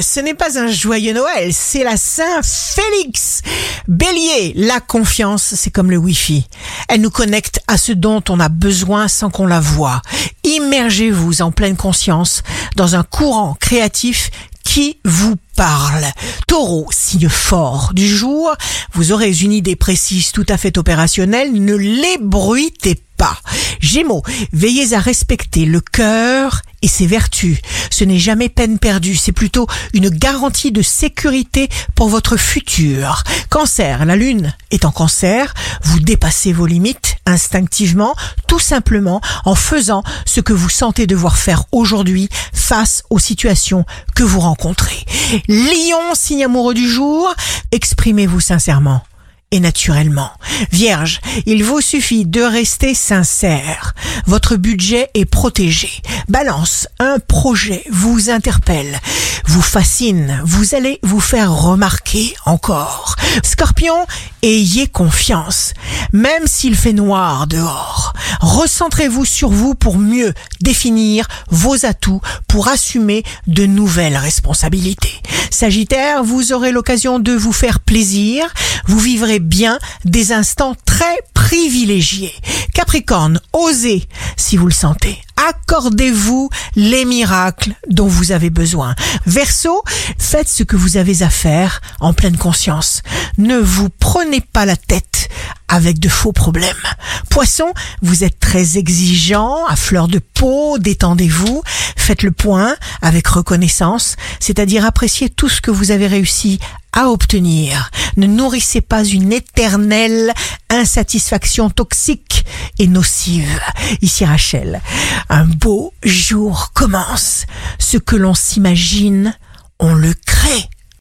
ce n'est pas un joyeux Noël, c'est la Saint-Félix. Bélier, la confiance, c'est comme le Wi-Fi. Elle nous connecte à ce dont on a besoin sans qu'on la voie. Immergez-vous en pleine conscience dans un courant créatif qui vous parle. Taureau, signe fort du jour, vous aurez une idée précise tout à fait opérationnelle, ne l'ébruitez. Gémeaux, veillez à respecter le cœur et ses vertus. Ce n'est jamais peine perdue, c'est plutôt une garantie de sécurité pour votre futur. Cancer, la lune est en cancer, vous dépassez vos limites instinctivement, tout simplement en faisant ce que vous sentez devoir faire aujourd'hui face aux situations que vous rencontrez. Lion, signe amoureux du jour, exprimez-vous sincèrement et naturellement. Vierge, il vous suffit de rester sincère. Votre budget est protégé. Balance, un projet vous interpelle, vous fascine, vous allez vous faire remarquer encore. Scorpion, ayez confiance, même s'il fait noir dehors. Recentrez-vous sur vous pour mieux définir vos atouts pour assumer de nouvelles responsabilités. Sagittaire, vous aurez l'occasion de vous faire plaisir, vous vivrez bien des instants très privilégiés. Capricorne, osez si vous le sentez. Accordez-vous les miracles dont vous avez besoin. Verseau, faites ce que vous avez à faire en pleine conscience. Ne vous prenez pas la tête avec de faux problèmes. Poisson, vous êtes très exigeant, à fleur de peau, détendez-vous, faites le point avec reconnaissance, c'est-à-dire appréciez tout ce que vous avez réussi à obtenir. Ne nourrissez pas une éternelle insatisfaction toxique et nocive. Ici Rachel, un beau jour commence. Ce que l'on s'imagine, on le